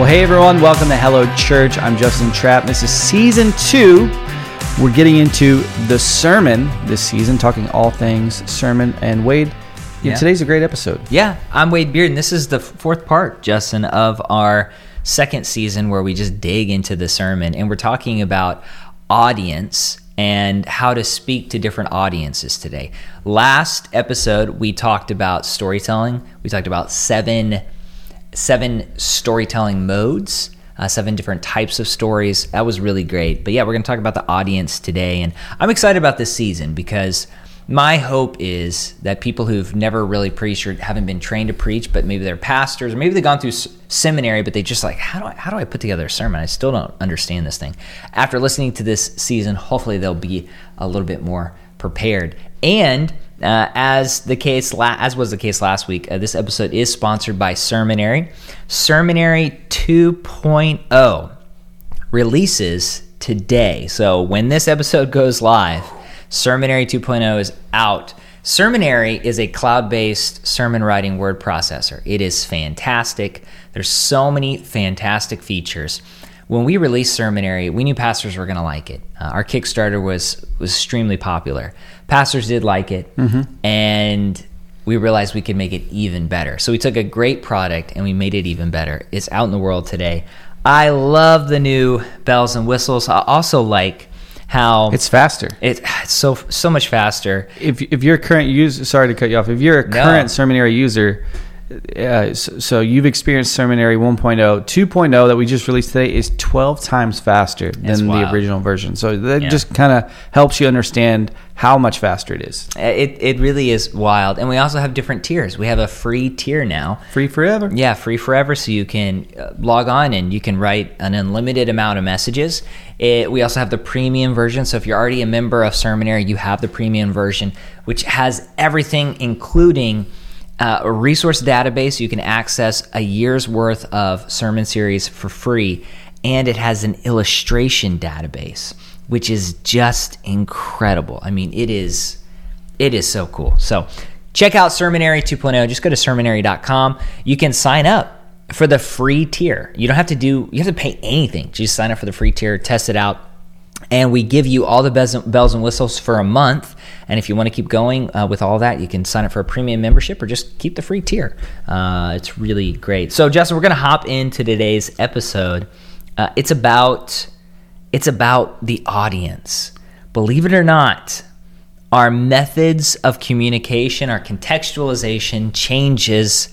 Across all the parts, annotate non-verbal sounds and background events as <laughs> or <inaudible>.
Well, hey everyone, welcome to Hello Church. I'm Justin Trapp. This is season two. We're getting into the sermon this season, talking all things sermon. And Wade, yeah. Today's a great episode. Yeah, I'm Wade Beard, and this is the fourth part, Justin, of our second season where we just dig into the sermon and we're talking about audience and how to speak to different audiences today. Last episode, we talked about storytelling. We talked about seven seven storytelling modes, uh, seven different types of stories. That was really great. But yeah, we're going to talk about the audience today. And I'm excited about this season because my hope is that people who've never really preached or haven't been trained to preach, but maybe they're pastors or maybe they've gone through seminary, but they just like, how do I, how do I put together a sermon? I still don't understand this thing. After listening to this season, hopefully they'll be a little bit more prepared. And uh, as the case, la- as was the case last week, uh, this episode is sponsored by Sermonary. Sermonary 2.0 releases today. So when this episode goes live, Sermonary 2.0 is out. Sermonary is a cloud-based sermon writing word processor. It is fantastic. There's so many fantastic features. When we released Sermonary, we knew pastors were going to like it. Uh, our Kickstarter was was extremely popular. Pastors did like it, and we realized we could make it even better. So we took a great product and we made it even better. It's out in the world today. I love the new bells and whistles. I also like how It's faster. it, it's so so much faster. If, if you're a current user, sorry to cut you off. If you're a No. current Sermonary user, uh, so, so you've experienced Sermonary 1.0. 2.0 that we just released today is 12 times faster than the original version. So that Yeah. just kind of helps you understand how much faster it is. It it really is wild. And we also have different tiers. We have a free tier now. Free forever. Yeah, free forever. So you can uh, log on and you can write an unlimited amount of messages. It, we also have the premium version. So if you're already a member of Sermonary, you have the premium version, which has everything, including uh, a resource database. You can access a year's worth of sermon series for free, and it has an illustration database, which is just incredible. I mean, it is it is so cool. So check out Sermonary 2.0. Just go to sermonary.com. You can sign up for the free tier. You don't have to do, you have to pay anything. Just sign up for the free tier, test it out. And we give you all the bells and- bells and whistles for a month. And if you want to keep going uh, with all that, you can sign up for a premium membership or just keep the free tier. Uh, it's really great. So, Justin, we're going to hop into today's episode. Uh, it's about it's about the audience. Believe it or not, our methods of communication, our contextualization changes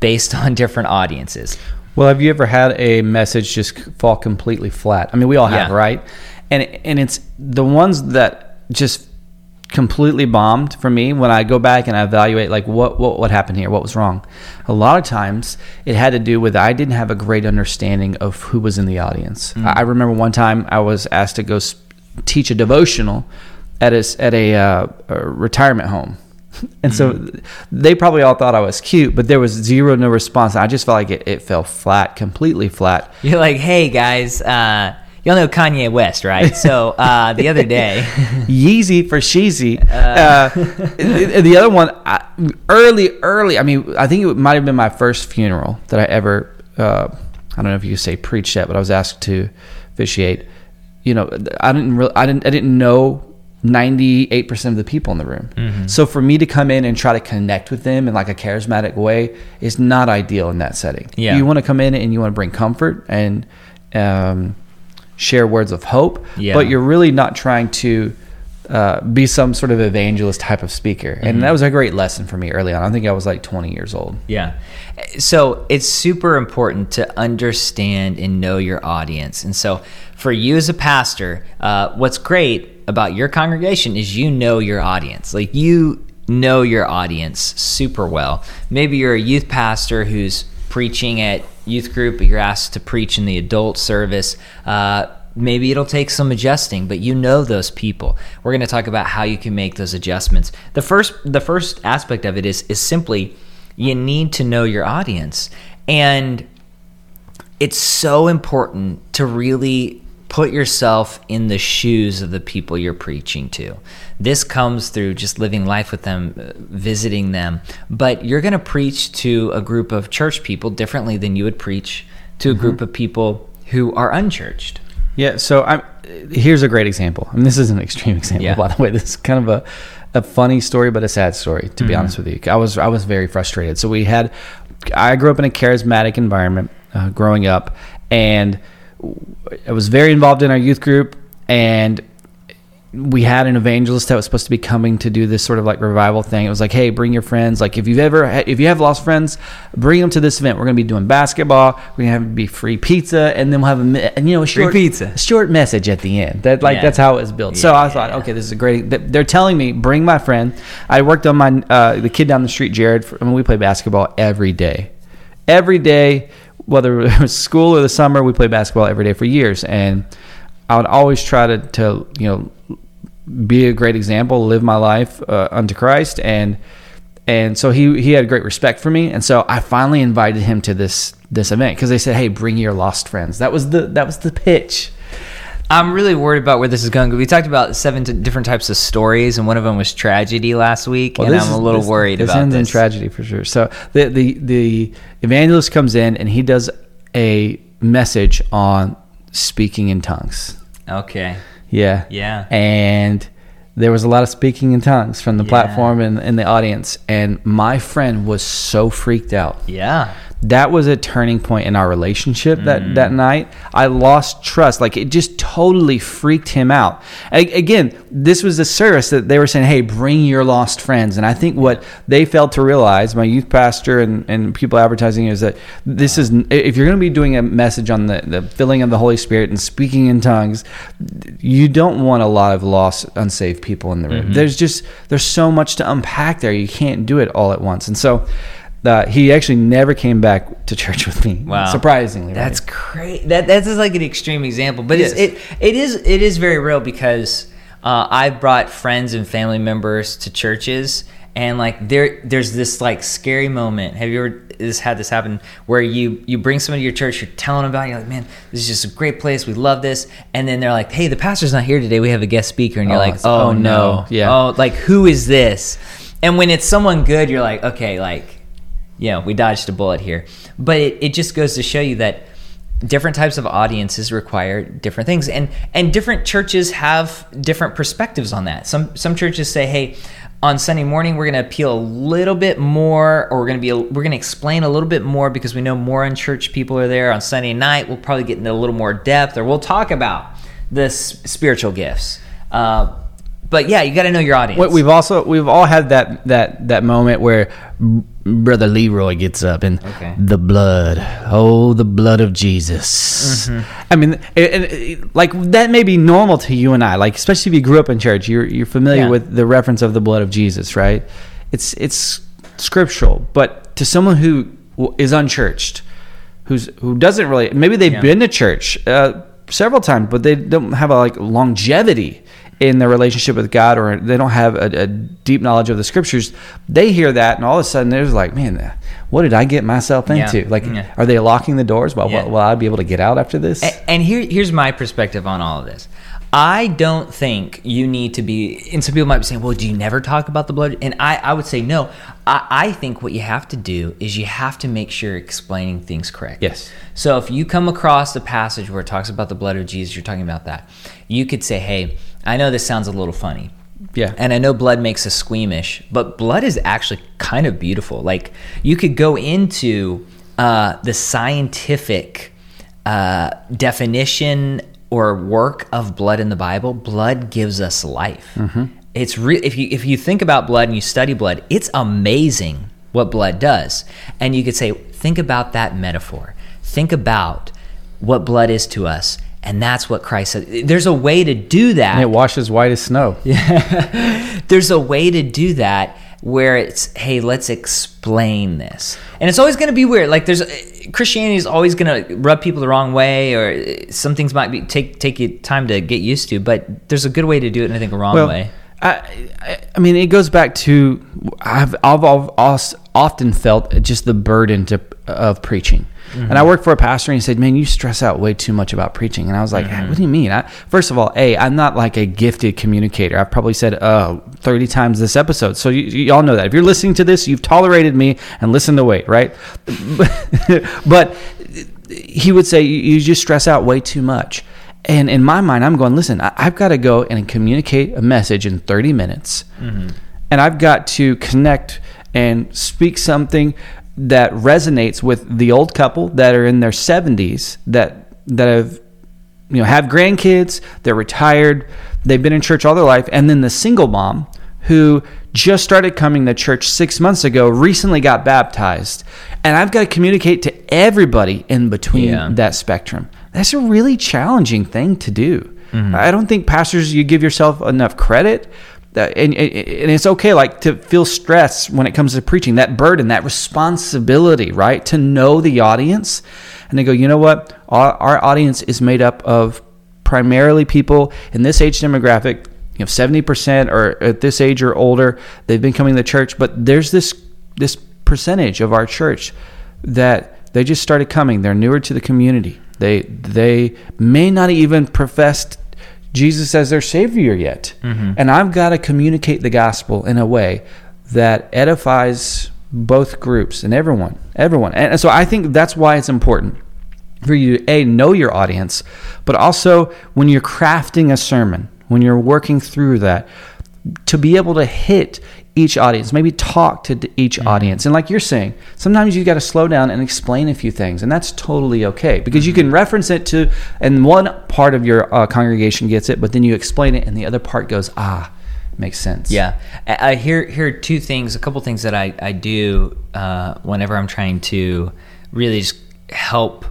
based <laughs> on different audiences. Well, have you ever had a message just fall completely flat? I mean, we all have, Yeah. right? And and it's the ones that just completely bombed for me when I go back and I evaluate like what what what happened here, what was wrong. A lot of times it had to do with I didn't have a great understanding of who was in the audience. I I remember one time I was asked to go teach a devotional at a at a, uh, a retirement home. <laughs> And so they probably all thought I was cute, but there was zero no response. I just felt like it, it fell flat, completely flat. You're like, hey guys, uh, y'all know Kanye West, right? So uh, the other day, <laughs> Yeezy for Sheezy. Uh, the the other one, I, early, early. I mean, I think it might have been my first funeral that I ever. Uh, I don't know if you say preach yet, but I was asked to officiate. You know, I didn't really, I didn't, I didn't know. 98% of the people in the room. So for me to come in and try to connect with them in like a charismatic way is not ideal in that setting. Yeah. You want to come in and you want to bring comfort and um, share words of hope, Yeah. but you're really not trying to uh, be some sort of evangelist type of speaker. And that was a great lesson for me early on. I think I was like 20 years old. Yeah. So it's super important to understand and know your audience. And so for you as a pastor, uh, what's great about your congregation is you know your audience. Like you know your audience super well. Maybe you're a youth pastor who's preaching at youth group, but you're asked to preach in the adult service. Uh, maybe it'll take some adjusting but you know those people. We're going to talk about how you can make those adjustments. The first the first aspect of it is is simply you need to know your audience. And it's so important to really put yourself in the shoes of the people you're preaching to. This comes through just living life with them, uh, visiting them, but you're going to preach to a group of church people differently than you would preach to a group of people who are unchurched. Yeah. So I'm. Here's a great example. I mean, this is an extreme <laughs> example, Yeah. by the way. This is kind of a, a funny story, but a sad story, to be honest with you. I was I was very frustrated. So we had. I grew up in a charismatic environment uh, growing up, and I was very involved in our youth group, and we had an evangelist that was supposed to be coming to do this sort of like revival thing. It was like, hey, bring your friends. Like if you've ever, if you have lost friends, bring them to this event. We're going to be doing basketball. We're going to have be free pizza, and then we'll have a and you know a short pizza. short message at the end. That like Yeah. that's how it was built. So I thought, okay, this is a great. They're telling me bring my friend. I worked on my uh, the kid down the street, Jared. For, I mean, we play basketball every day, every day, whether it was school or the summer. We played basketball every day for years, and I would always try to to you know be a great example, live my life uh, unto Christ, and and so he he had great respect for me, and so I finally invited him to this this event because they said, hey, bring your lost friends. That was the that was the pitch. I'm really worried about where this is going. We talked about seven t- different types of stories, and one of them was tragedy last week, and I'm a is- little this- worried this about ends in this. tragedy for sure. So the the the evangelist comes in and he does a message on speaking in tongues. okay. Yeah. Yeah. And there was a lot of speaking in tongues from the Yeah. platform and, and the audience. And my friend was so freaked out. Yeah. That was a turning point in our relationship that, Mm. that night. I lost trust. Like it just totally freaked him out. Again, this was a service that they were saying, hey, bring your lost friends. And I think what they failed to realize, my youth pastor and, and people advertising, is that this is, if you're going to be doing a message on the, the filling of the Holy Spirit and speaking in tongues, you don't want a lot of lost, unsaved people in the room. There's just, there's so much to unpack there. You can't do it all at once. And so, uh, he actually never came back to church with me. Wow. Surprisingly. right? That's great. That that's just like an extreme example, but it's, Yes. it it is it is very real because uh, I've brought friends and family members to churches, and like there there's this like scary moment. Have you ever this had this happen where you you bring somebody to your church, you're telling them about, it, you're like, man, this is just a great place, we love this, and then they're like, hey, the pastor's not here today, we have a guest speaker, and you're Oh, like, oh, oh, no, no. Yeah. oh like who is this? And when it's someone good, you're like, okay, like you know, we dodged a bullet here. But it, it just goes to show you that different types of audiences require different things and and different churches have different perspectives on that. Some some churches say, "Hey, on Sunday morning we're going to appeal a little bit more or we're going to be we're going to explain a little bit more because we know more unchurched people are there. On Sunday night, we'll probably get into a little more depth or we'll talk about the spiritual gifts." Uh, but yeah, you got to know your audience. We've also we've all had that that that moment where brother Leroy gets up and Okay. the blood, oh the blood of Jesus. Mm-hmm. I mean, it, it- it- like that may be normal to you and I, like especially if you grew up in church, you're you're familiar Yeah. with the reference of the blood of Jesus, right? It's it's scriptural, but to someone who is unchurched, who's who doesn't really maybe they've Yeah. been to church uh, several times, but they don't have a like longevity in their relationship with God, or they don't have a, a deep knowledge of the scriptures. They hear that, and all of a sudden they're like, "Man, uh, what did I get myself Yeah. into? Like, Yeah. are they locking the doors? Well, Yeah. will, will I be able to get out after this?" A- And here, here's my perspective on all of this. I don't think you need to be, and some people might be saying, well, do you never talk about the blood? And I, I would say, no. I, I think what you have to do is you have to make sure you're explaining things correct. Yes. So if you come across a passage where it talks about the blood of Jesus, you're talking about that. You could say, hey, I know this sounds a little funny. Yeah. And I know blood makes us squeamish, but blood is actually kind of beautiful. Like you could go into uh, the scientific uh, definition or work of blood in the Bible. Blood gives us life. It's re- if you if you think about blood and you study blood, it's amazing what blood does. And you could say, think about that metaphor. Think about what blood is to us. And that's what Christ said. There's a way to do that and it washes white as snow. <laughs> there's a way to do that where it's hey let's explain this and it's always going to be weird like there's christianity is always going to rub people the wrong way or some things might be take take you time to get used to but there's a good way to do it and i think a wrong way I, I, mean, it goes back to I've, I've als- often felt just the burden to, of preaching. And I worked for a pastor and he said, Man, you stress out way too much about preaching. And I was like, What do you mean? I, first of all, A, I'm not like a gifted communicator. I've probably said uh, 30 times this episode. So you, you all know that. If you're listening to this, you've tolerated me and listened to Wade, right? <laughs> but he would say, "You you just stress out way too much." And in my mind, I'm going, listen, I- I've got to go and communicate a message in 30 minutes. Mm-hmm. And I've got to connect and speak something that resonates with the old couple that are in their 70s that that have you know have grandkids, they're retired, they've been in church all their life, and then the single mom who just started coming to church six months ago, recently got baptized, and I've got to communicate to everybody in between Yeah. that spectrum. That's a really challenging thing to do. Mm-hmm. I don't think pastors you give yourself enough credit. That, and, and and it's okay like to feel stress when it comes to preaching that burden that responsibility right to know the audience and they go you know what our, our audience is made up of primarily people in this age demographic you know 70% or at this age or older they've been coming to church but there's this this percentage of our church that they just started coming they're newer to the community they they may not even profess Jesus as their savior yet. Mm-hmm. And I've got to communicate the gospel in a way that edifies both groups and everyone everyone. And so I think that's why it's important for you to a know your audience but also when you're crafting a sermon when you're working through that to be able to hit each audience maybe talk to each audience. And like you're saying sometimes you got to slow down and explain a few things and that's totally okay because you can reference it to and one part of your uh, congregation gets it but then you explain it and the other part goes ah makes sense. Yeah, I I hear here are two things, a couple things that I I do uh, whenever I'm trying to really just help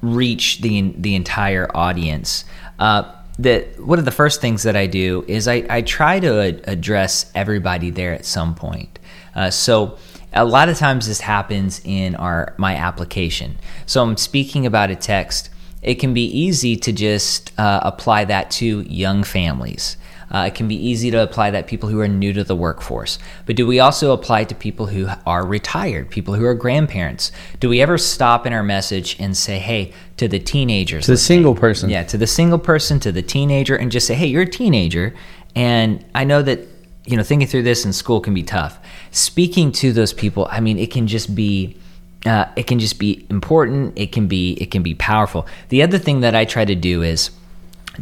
reach the the entire audience. Uh, that one of the first things that I do is I, I try to address everybody there at some point. Uh, so a lot of times this happens in our my application. So I'm speaking about a text. It can be easy to just uh, apply that to young families. Uh, it can be easy to apply that people who are new to the workforce. But do we also apply it to people who are retired, people who are grandparents? Do we ever stop in our message and say, hey, to the teenagers? to the let's say- single person yeah, to the single person, to the teenager, and just say, hey, you're a teenager. And I know that, you know, thinking through this in school can be tough. Speaking to those people, I mean, it can just be. Uh, it can just be important. It can be it can be powerful. The other thing that I try to do is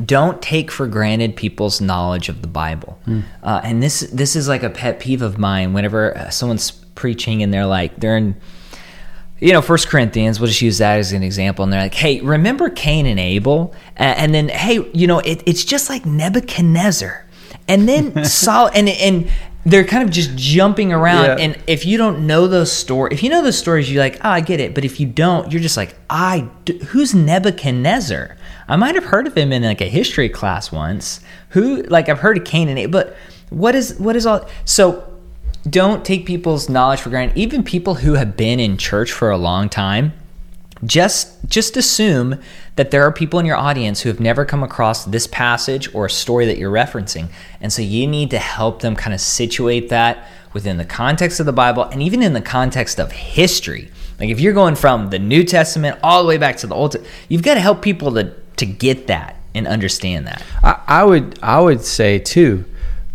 don't take for granted people's knowledge of the Bible. Uh, and this this is like a pet peeve of mine. Whenever uh, someone's preaching and they're like they're in, you know, First Corinthians. We'll just use that as an example. And they're like, "Hey, remember Cain and Abel?" And then, "Hey, you know, it, it's just like Nebuchadnezzar." And then <laughs> Saul and and they're kind of just jumping around. Yeah. And if you don't know those stories, if you know those stories, you're like, "Oh, I get it." But if you don't, you're just like, "I d- who's Nebuchadnezzar?" I might have heard of him in like a history class once. Who like I've heard of Cain and Abel, but what is what is all so don't take people's knowledge for granted. Even people who have been in church for a long time, just just assume that there are people in your audience who have never come across this passage or a story that you're referencing. And so you need to help them kind of situate that within the context of the Bible and even in the context of history. Like if you're going from the New Testament all the way back to the Old, you've got to help people to to get that and understand that. I, I would I would say too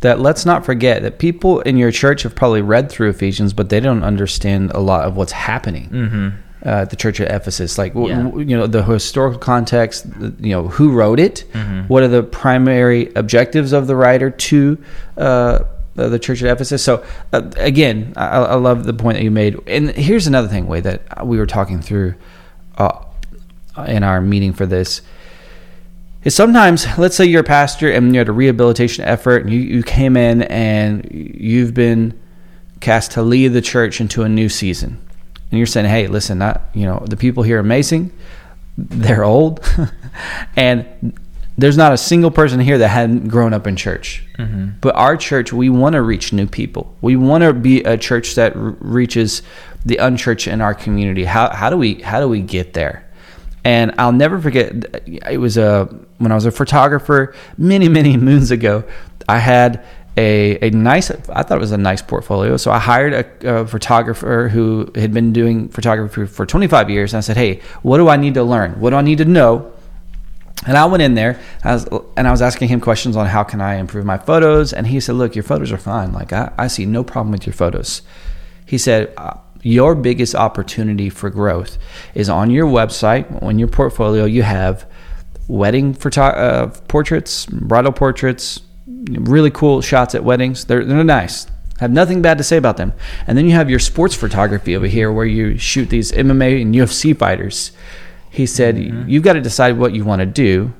that let's not forget that people in your church have probably read through Ephesians, but they don't understand a lot of what's happening mm-hmm. Uh, the church of Ephesus. Like w- Yeah. w- you know the historical context, the- you know who wrote it, what are the primary objectives of the writer to. Uh, uh, the church at Ephesus. So uh, again, I, I love the point that you made. And here's another thing, way that we were talking through uh, in our meeting for this is sometimes let's say you're a pastor and you're at a rehabilitation effort and you, you came in and you've been cast to lead the church into a new season and you're saying hey listen not you know the people here are amazing. <laughs> They're old. <laughs> And there's not a single person here that hadn't grown up in church. Mm-hmm. But our church we want to reach new people. We want to be a church that r- reaches the unchurched in our community. How, how do we how do we get there? And I'll never forget. It was a when I was a photographer many many <laughs> moons ago. I had a a nice. I thought it was a nice portfolio. So I hired a, a photographer who had been doing photography for 25 years. And I said, Hey, what do I need to learn? What do I need to know? And I went in there I was, and I was asking him questions on how can I improve my photos. And he said, Look, your photos are fine. Like I, I see no problem with your photos. He said, uh, your biggest opportunity for growth is on your website. On your portfolio, you have wedding photo- uh, portraits, bridal portraits, really cool shots at weddings. They're, they're nice. Have nothing bad to say about them. And then you have your sports photography over here where you shoot these MMA and UFC fighters. He said, Mm-hmm. you've got to decide what you want to do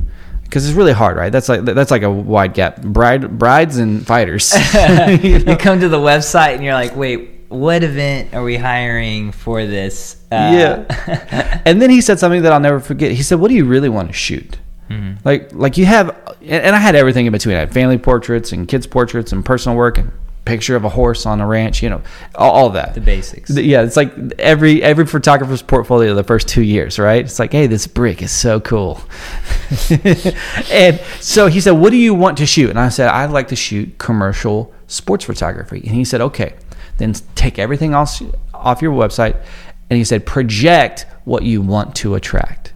because it's really hard, right? That's like that's like a wide gap. Bride, brides and fighters. You <laughs> know? <laughs> you come to the website and you're like, wait, what event are we hiring for this? Uh, yeah. <laughs> and then he said something that I'll never forget. He said, "What do you really want to shoot?" Mm-hmm. Like, like you have, and I had everything in between. I had family portraits and kids portraits and personal work and picture of a horse on a ranch. You know, all, all that. the basics. Yeah, it's like every every photographer's portfolio the first two years, right? It's like, hey, this brick is so cool. <laughs> and so he said, what do you want to shoot? And I said, I'd like to shoot commercial sports photography. And he said, okay, then take everything else off your website. And he said, project what you want to attract.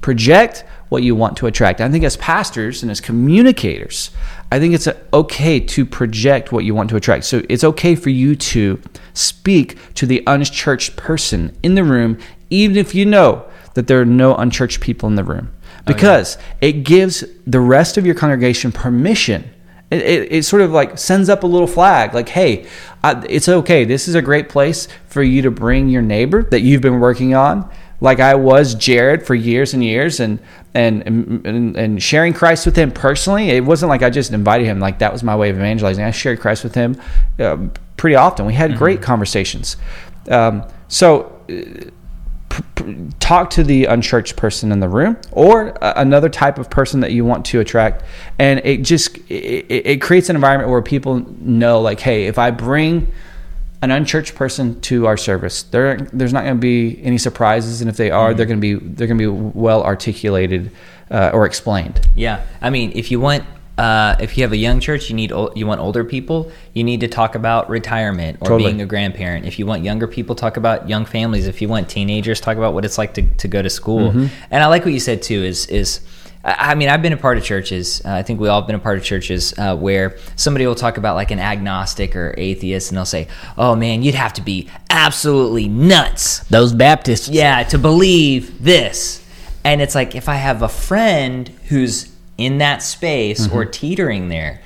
Project what you want to attract. I think as pastors and as communicators, I think it's okay to project what you want to attract. So it's okay for you to speak to the unchurched person in the room, even if you know that there are no unchurched people in the room, oh, because it gives the rest of your congregation permission. It, it, it sort of like sends up a little flag like, hey, I, it's okay. This is a great place for you to bring your neighbor that you've been working on like I was Jared for years and years and and and, and sharing Christ with him personally. It wasn't like I just invited him like that was my way of evangelizing. I shared Christ with him uh, pretty often. We had great conversations. Um, so uh, talk to the unchurched person in the room or another type of person that you want to attract and it just it it creates an environment where people know like hey if i bring an unchurched person to our service there there's not going to be any surprises and if they are they're going to be they're going to be well articulated uh, or explained Yeah, I mean, if you want, uh, if you have a young church, you need you want older people. You need to talk about retirement or Totally. being a grandparent. If you want younger people, talk about young families. If you want teenagers, talk about what it's like to, to go to school. Mm-hmm. And I like what you said too. Is is I mean, I've been a part of churches. Uh, I think we all have been a part of churches uh, where somebody will talk about like an agnostic or atheist, and they'll say, "Oh man, you'd have to be absolutely nuts those baptists yeah, to believe this. And it's like if I have a friend who's in that space or Mm-hmm. teetering there,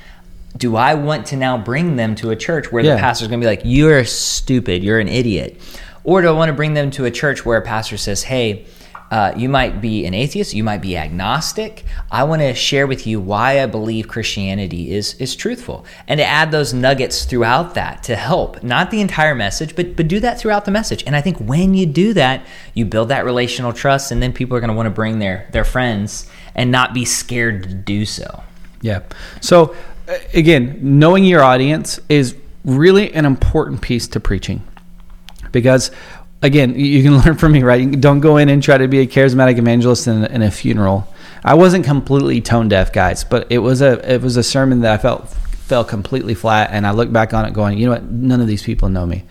do I want to now bring them to a church where Yeah. the pastor's going to be like, "You're stupid, you're an idiot," or do I want to bring them to a church where a pastor says, "Hey"? Uh, you might be an atheist. You might be agnostic. I want to share with you why I believe Christianity is is truthful, and to add those nuggets throughout that to help, not the entire message, but but do that throughout the message. And I think when you do that, you build that relational trust, and then people are going to want to bring their their friends and not be scared to do so. Yeah. So uh, again, knowing your audience is really an important piece to preaching because again, you can <laughs> learn from me, right? Don't go in and try to be a charismatic evangelist in, in a funeral. I wasn't completely tone deaf, guys, but it was a it was a sermon that I felt fell completely flat and I look back on it going, you know what? None of these people know me.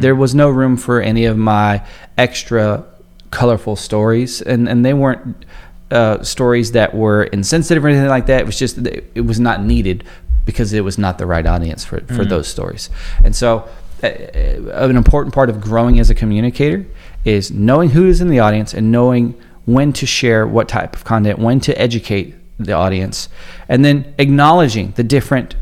There was no room for any of my extra colorful stories and and they weren't uh, stories that were insensitive or anything like that. It was just it was not needed because it was not the right audience for for those stories. And so, an important part of growing as a communicator is knowing who is in the audience and knowing when to share what type of content, when to educate the audience, and then acknowledging the different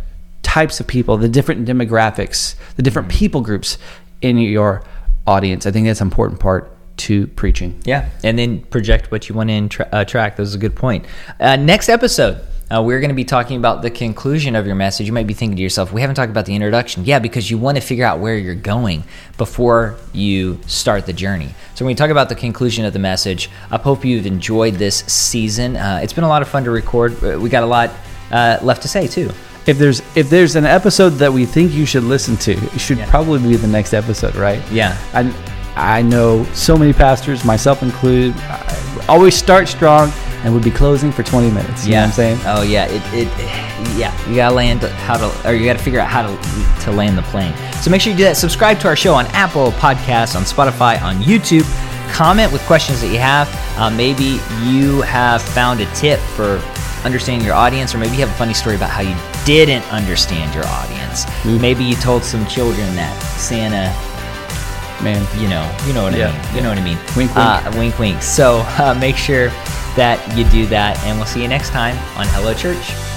types of people, the different demographics, the different mm-hmm. people groups in your audience. I think that's an important part to preaching. Yeah, and then project what you want to intra- attract. That was a good point. Uh, next episode, uh, we're going to be talking about the conclusion of your message. You might be thinking to yourself, we haven't talked about the introduction. Yeah, because you want to figure out where you're going before you start the journey. So when we talk about the conclusion of the message, I hope you've enjoyed this season. Uh, it's been a lot of fun to record. Uh, We got a lot uh, left to say too. If there's if there's an episode that we think you should listen to, it should Yeah. probably be the next episode, right? Yeah. I I know so many pastors, myself included, I always start strong and would be closing for 20 minutes. You know what I'm saying? Oh yeah, it, it yeah. You gotta land how to, or you gotta figure out how to to land the plane. So make sure you do that. Subscribe to our show on Apple Podcasts, on Spotify, on YouTube. Comment with questions that you have. Uh, maybe you have found a tip for understanding your audience, or maybe you have a funny story about how you didn't understand your audience. Maybe you told some children that Santa man. you know, you know what Yeah, I mean. You know what I mean. Wink, wink. Uh, wink, wink. So uh, make sure that you do that, and we'll see you next time on Hello Church.